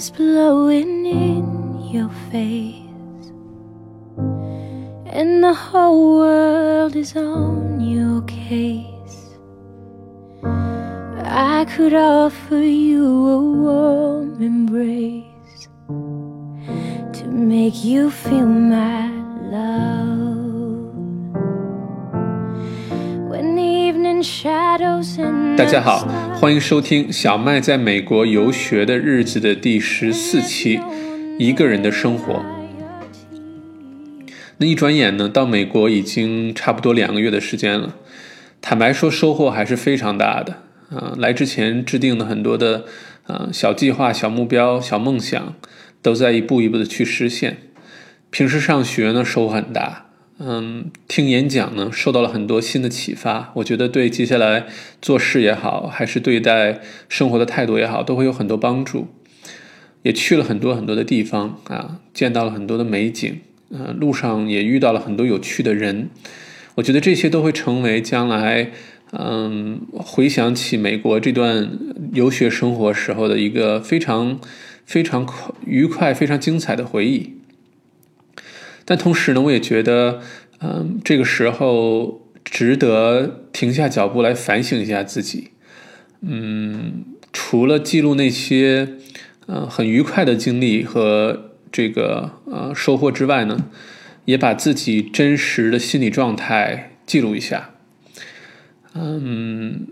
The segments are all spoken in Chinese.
is blowing in your face, and the whole world is on your case. I could offer you a warm embrace to make you feel my love. When the evening shadows and 大家好， 欢迎收听小麦在美国游学的日子的第十四期《一个人的生活》。那一转眼呢，到美国已经差不多两个月的时间了。坦白说，收获还是非常大的。啊，来之前制定的很多的啊小计划、小目标、小梦想，都在一步一步的去实现。平时上学呢，收获很大。嗯，听演讲呢，受到了很多新的启发。我觉得对接下来做事也好，还是对待生活的态度也好，都会有很多帮助。也去了很多很多的地方啊，见到了很多的美景。呃，路上也遇到了很多有趣的人。我觉得这些都会成为将来。嗯，回想起美国这段游学生活时候的一个非常非常愉快、非常精彩的回忆。但同时呢，我也觉得，嗯，这个时候值得停下脚步来反省一下自己。嗯，除了记录那些嗯很愉快的经历和这个呃收获之外呢，也把自己真实的心理状态记录一下。嗯，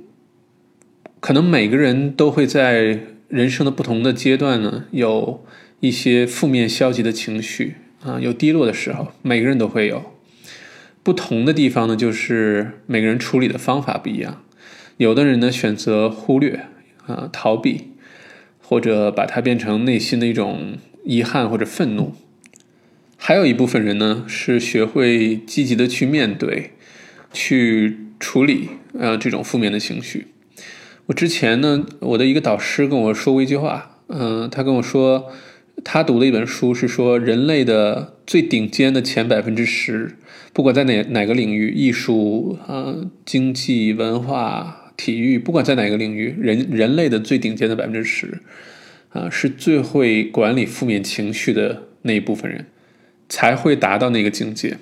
可能每个人都会在人生的不同的阶段呢，有一些负面消极的情绪啊，有低落的时候，每个人都会有。不同的地方呢，就是每个人处理的方法不一样。有的人呢选择忽略啊，逃避，或者把它变成内心的一种遗憾或者愤怒。还有一部分人呢，是学会积极的去面对，去。处理呃这种负面的情绪。我之前呢，我的一个导师跟我说过一句话，嗯，他跟我说，他读的一本书是说，人类的最顶尖的前百分之十，不管在哪哪个领域，艺术啊、经济、文化、体育，不管在哪个领域，人人类的最顶尖的百分之十，啊，是最会管理负面情绪的那一部分人，才会达到那个境界。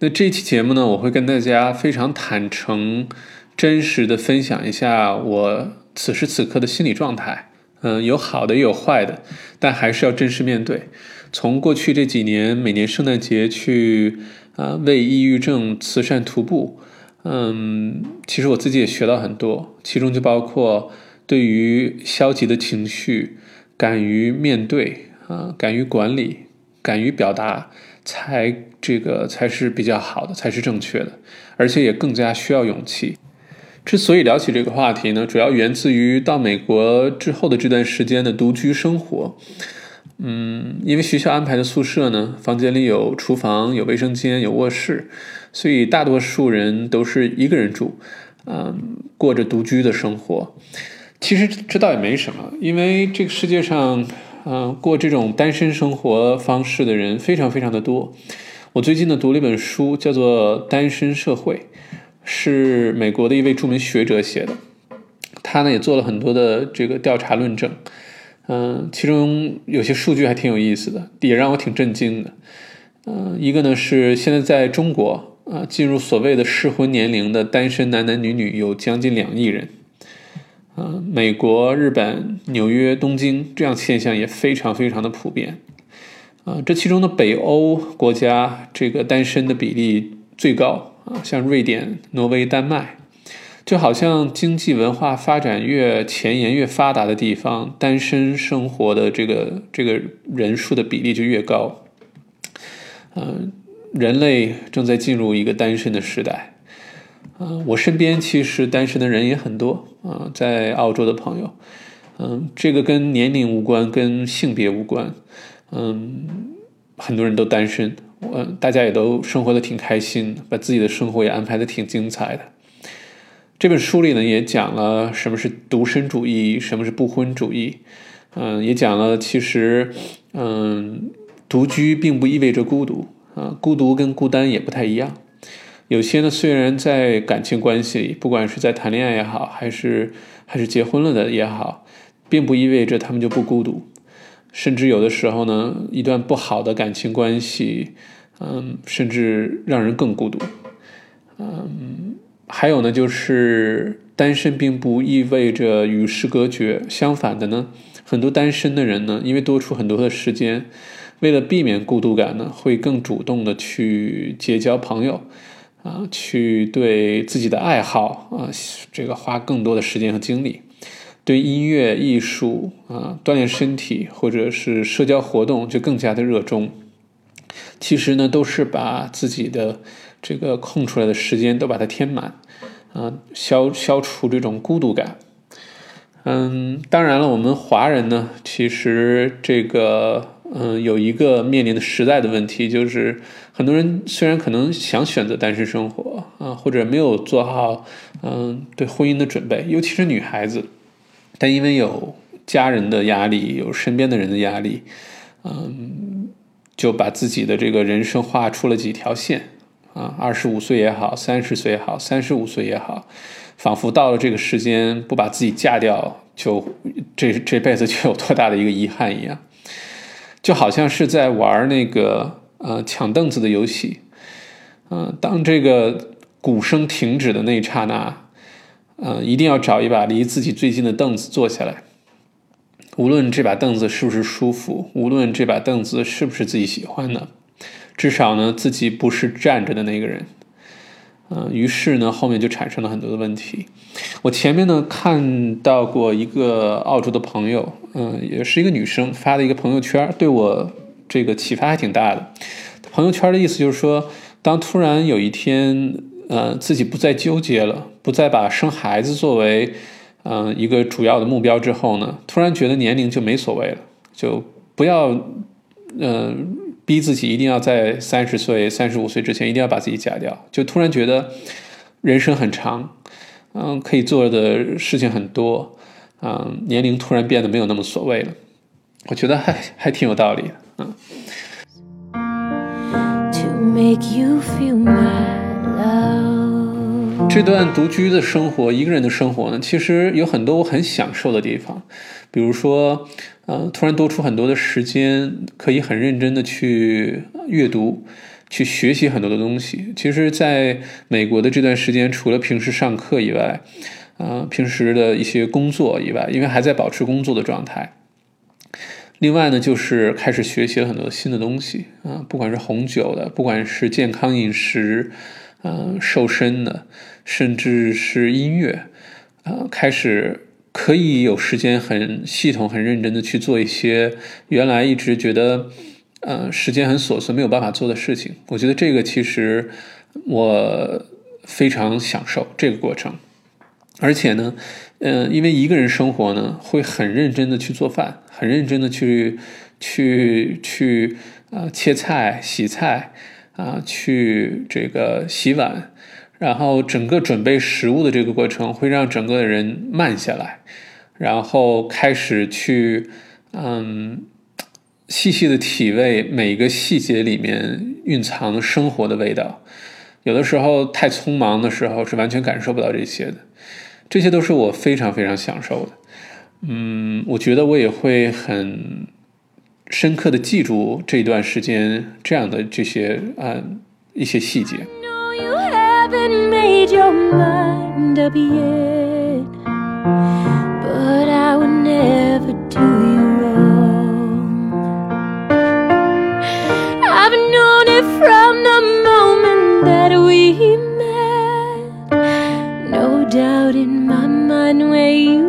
那这期节目呢，我会跟大家非常坦诚、真实的分享一下我此时此刻的心理状态。嗯，有好的也有坏的，但还是要真实面对。从过去这几年，每年圣诞节去啊为抑郁症慈善徒步，嗯，其实我自己也学到很多，其中就包括对于消极的情绪，敢于面对啊，敢于管理，敢于表达。才这个才是比较好的，才是正确的，而且也更加需要勇气。之所以聊起这个话题呢，主要源自于到美国之后的这段时间的独居生活。嗯，因为学校安排的宿舍呢，房间里有厨房、有卫生间、有卧室，所以大多数人都是一个人住，嗯，过着独居的生活。其实这倒也没什么，因为这个世界上。嗯，过这种单身生活方式的人非常非常的多。我最近呢读了一本书，叫做《单身社会》，是美国的一位著名学者写的。他呢也做了很多的这个调查论证。嗯，其中有些数据还挺有意思的，也让我挺震惊的。嗯，一个呢是现在在中国啊，进入所谓的适婚年龄的单身男男女女有将近两亿人。呃，美国、日本、纽约、东京这样现象也非常非常的普遍。啊，这其中的北欧国家这个单身的比例最高啊，像瑞典、挪威、丹麦，就好像经济文化发展越前沿、越发达的地方，单身生活的这个这个人数的比例就越高。嗯，人类正在进入一个单身的时代。嗯，我身边其实单身的人也很多啊，在澳洲的朋友，嗯，这个跟年龄无关，跟性别无关，嗯，很多人都单身，我大家也都生活的挺开心，把自己的生活也安排的挺精彩的。这本书里呢，也讲了什么是独身主义，什么是不婚主义，嗯，也讲了其实，嗯，独居并不意味着孤独啊，孤独跟孤单也不太一样。有些呢，虽然在感情关系里，不管是在谈恋爱也好，还是还是结婚了的也好，并不意味着他们就不孤独。甚至有的时候呢，一段不好的感情关系，嗯，甚至让人更孤独。嗯，还有呢，就是单身并不意味着与世隔绝，相反的呢，很多单身的人呢，因为多出很多的时间，为了避免孤独感呢，会更主动的去结交朋友，啊，去对自己的爱好啊，这个花更多的时间和精力，对音乐、艺术啊，锻炼身体或者是社交活动就更加的热衷。其实呢，都是把自己的。这个空出来的时间都把它填满，啊，消消除这种孤独感。嗯，当然了，我们华人呢，其实这个嗯有一个面临的时代的问题，就是很多人虽然可能想选择单身生活啊，或者没有做好嗯对婚姻的准备，尤其是女孩子，但因为有家人的压力，有身边的人的压力，嗯，就把自己的这个人生画出了几条线。啊，二十五岁也好，三十岁也好，三十五岁也好，仿佛到了这个时间不把自己嫁掉，就这这辈子就有多大的一个遗憾一样，就好像是在玩那个呃抢凳子的游戏，嗯，当这个鼓声停止的那一刹那，嗯，一定要找一把离自己最近的凳子坐下来，无论这把凳子是不是舒服，无论这把凳子是不是自己喜欢的。至少呢，自己不是站着的那个人，嗯，于是呢，后面就产生了很多的问题。我前面呢看到过一个澳洲的朋友，嗯，也是一个女生发的一个朋友圈，对我这个启发还挺大的。朋友圈的意思就是说，当突然有一天，呃，自己不再纠结了，不再把生孩子作为，嗯，一个主要的目标之后呢，突然觉得年龄就没所谓了，就不要，嗯。逼自己一定要在三十岁、三十五岁之前一定要把自己嫁掉，就突然觉得人生很长，嗯，可以做的事情很多，嗯，年龄突然变得没有那么所谓了，我觉得还还挺有道理的，嗯。这段独居的生活，一个人的生活呢，其实有很多我很享受的地方，比如说。呃，突然多出很多的时间，可以很认真的去阅读，去学习很多的东西。其实，在美国的这段时间，除了平时上课以外，啊，平时的一些工作以外，因为还在保持工作的状态。另外呢，就是开始学习了很多新的东西啊，不管是红酒的，不管是健康饮食，嗯，瘦身的，甚至是音乐，啊，开始。可以有时间很系统、很认真的去做一些原来一直觉得，呃，时间很琐碎没有办法做的事情。我觉得这个其实我非常享受这个过程，而且呢，嗯，因为一个人生活呢，会很认真的去做饭，很认真的去去去啊切菜、洗菜啊，去这个洗碗。然后整个准备食物的这个过程会让整个人慢下来，然后开始去嗯细细的体味每个细节里面蕴藏生活的味道。有的时候太匆忙的时候是完全感受不到这些的，这些都是我非常非常享受的。嗯，我觉得我也会很深刻的记住这段时间这样的这些嗯一些细节。haven't made your mind up yet. But I would never do you wrong. I've known it from the moment that we met. No doubt in my mind where you.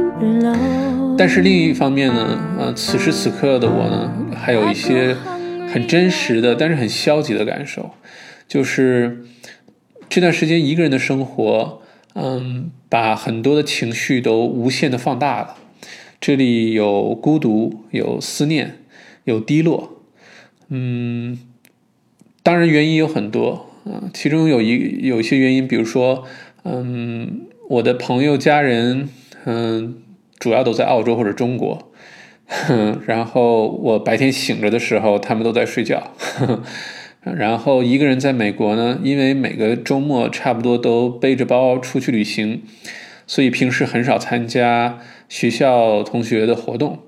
但是另一方面呢，呃，此时此刻的我呢，还有一些很真实的，但是很消极的感受，就是。这段时间一个人的生活，嗯，把很多的情绪都无限的放大了。这里有孤独，有思念，有低落，嗯，当然原因有很多啊，其中有一有一些原因，比如说，嗯，我的朋友家人，嗯，主要都在澳洲或者中国，然后我白天醒着的时候，他们都在睡觉。然后一个人在美国呢，因为每个周末差不多都背着包出去旅行，所以平时很少参加学校同学的活动。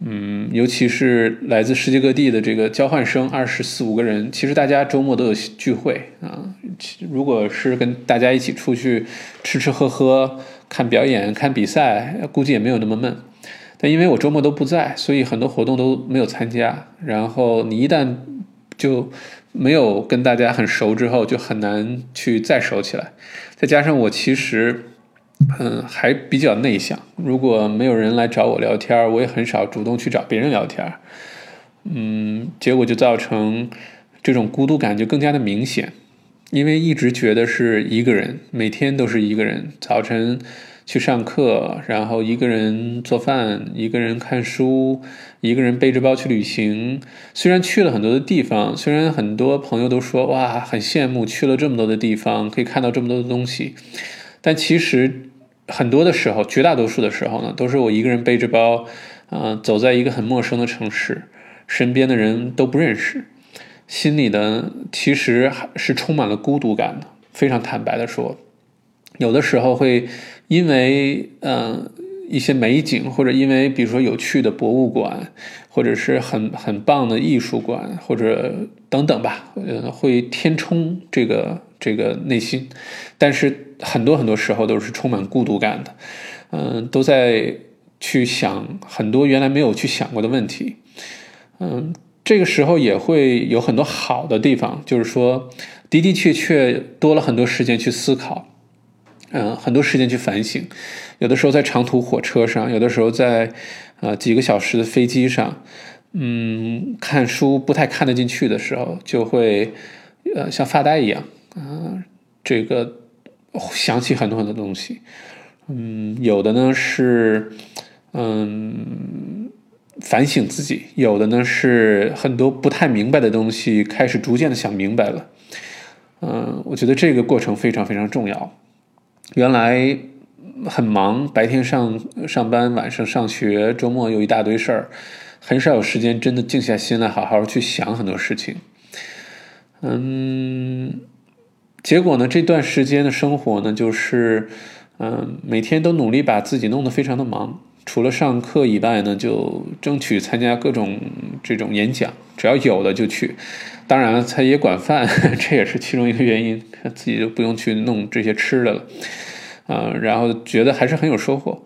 嗯，尤其是来自世界各地的这个交换生，二十四五个人，其实大家周末都有聚会啊。如果是跟大家一起出去吃吃喝喝、看表演、看比赛，估计也没有那么闷。但因为我周末都不在，所以很多活动都没有参加。然后你一旦就没有跟大家很熟之后，就很难去再熟起来。再加上我其实。嗯，还比较内向。如果没有人来找我聊天，我也很少主动去找别人聊天。嗯，结果就造成这种孤独感就更加的明显，因为一直觉得是一个人，每天都是一个人。早晨去上课，然后一个人做饭，一个人看书，一个人背着包去旅行。虽然去了很多的地方，虽然很多朋友都说哇，很羡慕去了这么多的地方，可以看到这么多的东西，但其实。很多的时候，绝大多数的时候呢，都是我一个人背着包，啊，走在一个很陌生的城市，身边的人都不认识，心里的其实还是充满了孤独感的。非常坦白的说，有的时候会因为嗯一些美景，或者因为比如说有趣的博物馆，或者是很很棒的艺术馆，或者等等吧，呃，会填充这个这个内心，但是。很多很多时候都是充满孤独感的，嗯，都在去想很多原来没有去想过的问题，嗯，这个时候也会有很多好的地方，就是说的的确确多了很多时间去思考，嗯，很多时间去反省，有的时候在长途火车上，有的时候在呃几个小时的飞机上，嗯，看书不太看得进去的时候，就会呃像发呆一样，啊，这个。想起很多很多东西，嗯，有的呢是，嗯，反省自己；有的呢是很多不太明白的东西，开始逐渐的想明白了。嗯，我觉得这个过程非常非常重要。原来很忙，白天上上班，晚上上学，周末有一大堆事儿，很少有时间真的静下心来好好去想很多事情。嗯。结果呢？这段时间的生活呢，就是，嗯，每天都努力把自己弄得非常的忙。除了上课以外呢，就争取参加各种这种演讲，只要有的就去。当然了，他也管饭，这也是其中一个原因，自己就不用去弄这些吃的了。啊，然后觉得还是很有收获。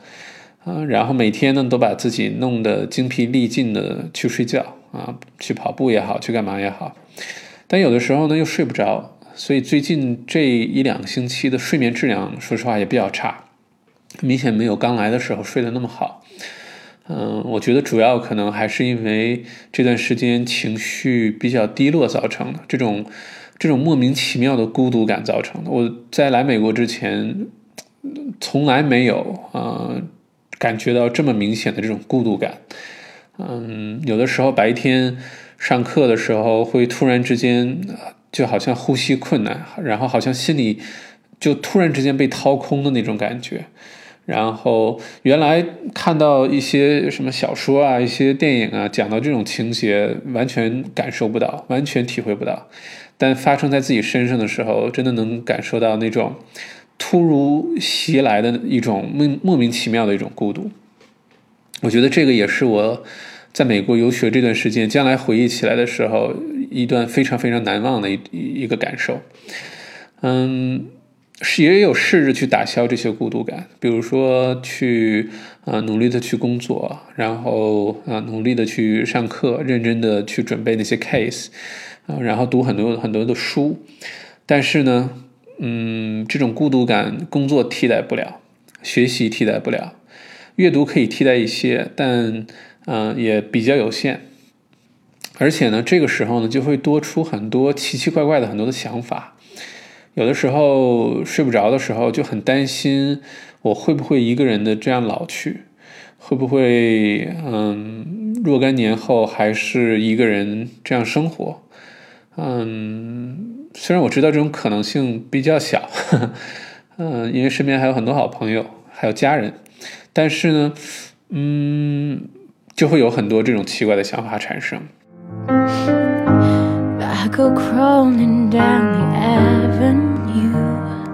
啊，然后每天呢，都把自己弄得精疲力尽的去睡觉啊，去跑步也好，去干嘛也好。但有的时候呢，又睡不着。所以最近这一两个星期的睡眠质量，说实话也比较差，明显没有刚来的时候睡得那么好。嗯，我觉得主要可能还是因为这段时间情绪比较低落造成的，这种这种莫名其妙的孤独感造成的。我在来美国之前，从来没有啊感觉到这么明显的这种孤独感。嗯，有的时候白天上课的时候，会突然之间。就好像呼吸困难，然后好像心里就突然之间被掏空的那种感觉。然后原来看到一些什么小说啊、一些电影啊，讲到这种情节，完全感受不到，完全体会不到。但发生在自己身上的时候，真的能感受到那种突如袭来的一种莫莫名其妙的一种孤独。我觉得这个也是我在美国游学这段时间，将来回忆起来的时候。一段非常非常难忘的一一个感受，嗯，是也有试着去打消这些孤独感，比如说去啊努力的去工作，然后啊努力的去上课，认真的去准备那些 case，啊，然后读很多很多的书，但是呢，嗯，这种孤独感工作替代不了，学习替代不了，阅读可以替代一些，但嗯也比较有限。而且呢，这个时候呢，就会多出很多奇奇怪怪的很多的想法。有的时候睡不着的时候，就很担心我会不会一个人的这样老去，会不会嗯若干年后还是一个人这样生活？嗯，虽然我知道这种可能性比较小，嗯，因为身边还有很多好朋友，还有家人，但是呢，嗯，就会有很多这种奇怪的想法产生。Go crawling down the avenue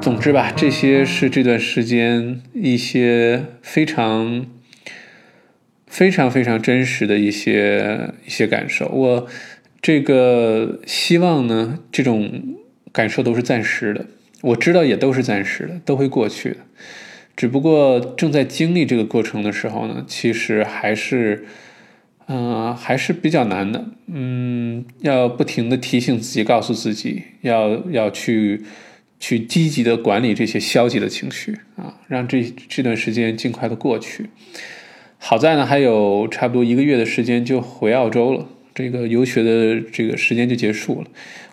总之吧，这些是这段时间一些非常非常非常真实的一些一些感受。我这个希望呢，这种感受都是暂时的，我知道也都是暂时的，都会过去的。只不过正在经历这个过程的时候呢，其实还是，嗯，还是比较难的。嗯，要不停的提醒自己，告诉自己，要要去去积极的管理这些消极的情绪啊，让这这段时间尽快的过去。好在呢，还有差不多一个月的时间就回澳洲了，这个游学的这个时间就结束了。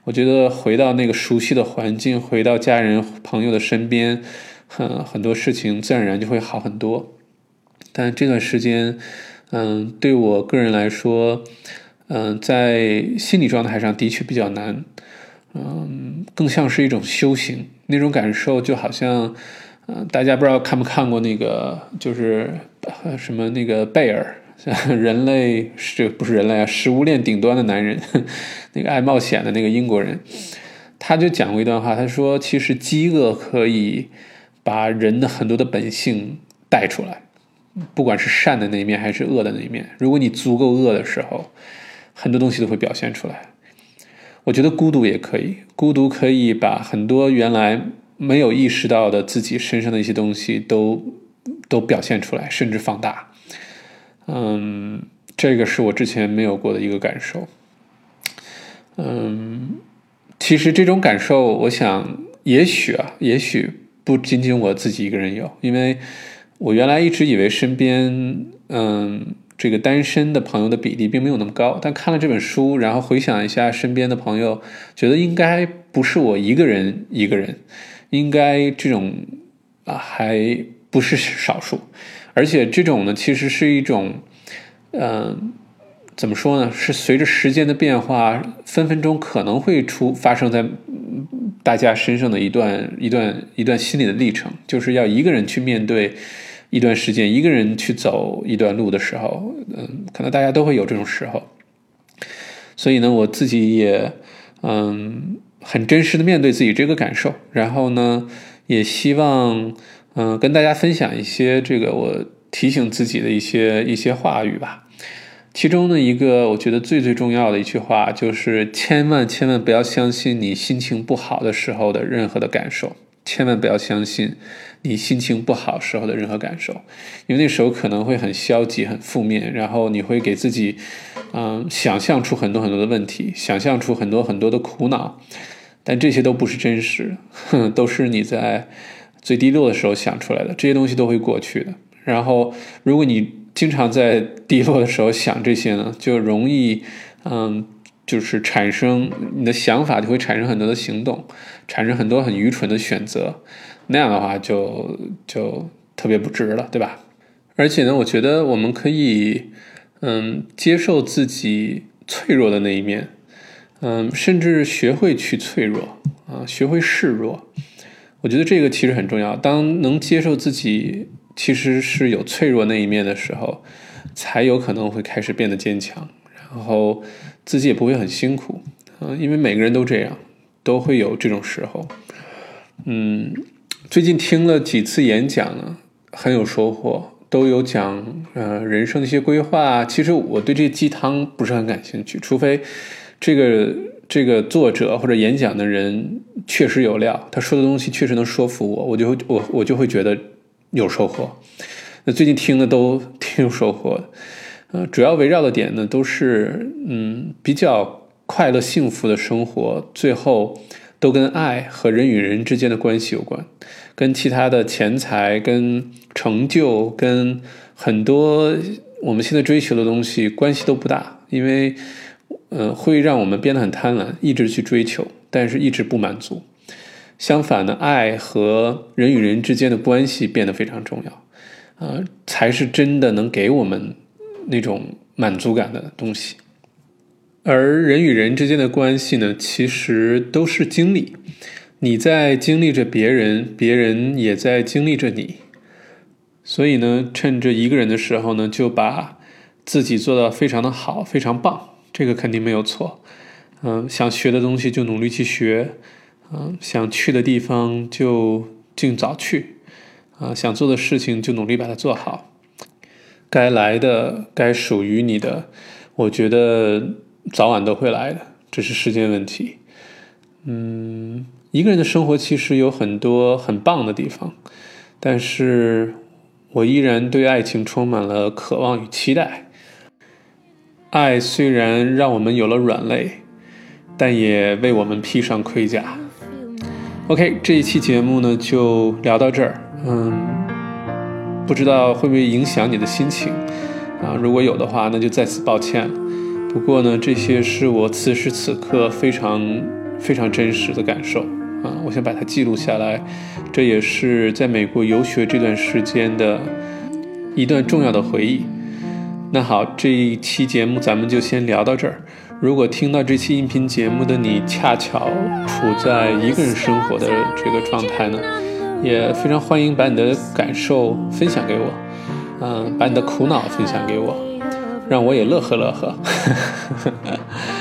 我觉得回到那个熟悉的环境，回到家人朋友的身边。很很多事情自然而然就会好很多，但这段时间，嗯，对我个人来说，嗯，在心理状态上的确比较难，嗯，更像是一种修行，那种感受就好像，嗯，大家不知道看没看过那个，就是什么那个贝尔，人类是不是人类啊？食物链顶端的男人，那个爱冒险的那个英国人，他就讲过一段话，他说，其实饥饿可以。把人的很多的本性带出来，不管是善的那一面还是恶的那一面。如果你足够恶的时候，很多东西都会表现出来。我觉得孤独也可以，孤独可以把很多原来没有意识到的自己身上的一些东西都都表现出来，甚至放大。嗯，这个是我之前没有过的一个感受。嗯，其实这种感受，我想，也许啊，也许。不仅仅我自己一个人有，因为我原来一直以为身边，嗯，这个单身的朋友的比例并没有那么高。但看了这本书，然后回想一下身边的朋友，觉得应该不是我一个人一个人，应该这种啊还不是少数，而且这种呢，其实是一种，嗯。怎么说呢？是随着时间的变化，分分钟可能会出发生在大家身上的一段一段一段心理的历程，就是要一个人去面对一段时间，一个人去走一段路的时候，嗯，可能大家都会有这种时候。所以呢，我自己也嗯很真实的面对自己这个感受，然后呢，也希望嗯跟大家分享一些这个我提醒自己的一些一些话语吧。其中的一个，我觉得最最重要的一句话，就是千万千万不要相信你心情不好的时候的任何的感受，千万不要相信你心情不好时候的任何感受，因为那时候可能会很消极、很负面，然后你会给自己，嗯，想象出很多很多的问题，想象出很多很多的苦恼，但这些都不是真实，都是你在最低落的时候想出来的，这些东西都会过去的。然后，如果你经常在低落的时候想这些呢，就容易，嗯，就是产生你的想法就会产生很多的行动，产生很多很愚蠢的选择，那样的话就就特别不值了，对吧？而且呢，我觉得我们可以，嗯，接受自己脆弱的那一面，嗯，甚至学会去脆弱啊，学会示弱。我觉得这个其实很重要。当能接受自己。其实是有脆弱那一面的时候，才有可能会开始变得坚强，然后自己也不会很辛苦，嗯，因为每个人都这样，都会有这种时候。嗯，最近听了几次演讲呢，很有收获，都有讲呃人生的一些规划。其实我对这鸡汤不是很感兴趣，除非这个这个作者或者演讲的人确实有料，他说的东西确实能说服我，我就会我我就会觉得。有收获，那最近听的都挺有收获的，呃，主要围绕的点呢都是，嗯，比较快乐幸福的生活，最后都跟爱和人与人之间的关系有关，跟其他的钱财、跟成就、跟很多我们现在追求的东西关系都不大，因为，呃，会让我们变得很贪婪，一直去追求，但是一直不满足。相反的，爱和人与人之间的关系变得非常重要，啊，才是真的能给我们那种满足感的东西。而人与人之间的关系呢，其实都是经历，你在经历着别人，别人也在经历着你。所以呢，趁着一个人的时候呢，就把自己做到非常的好，非常棒，这个肯定没有错。嗯，想学的东西就努力去学。嗯，想去的地方就尽早去，啊，想做的事情就努力把它做好。该来的、该属于你的，我觉得早晚都会来的，只是时间问题。嗯，一个人的生活其实有很多很棒的地方，但是我依然对爱情充满了渴望与期待。爱虽然让我们有了软肋，但也为我们披上盔甲。OK，这一期节目呢就聊到这儿。嗯。不知道会不会影响你的心情啊？如果有的话，那就再次抱歉。不过呢，这些是我此时此刻非常非常真实的感受啊！我想把它记录下来，这也是在美国游学这段时间的一段重要的回忆。那好，这一期节目咱们就先聊到这儿。如果听到这期音频节目的你恰巧处在一个人生活的这个状态呢？也非常欢迎把你的感受分享给我，嗯，把你的苦恼分享给我，让我也乐呵乐呵。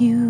you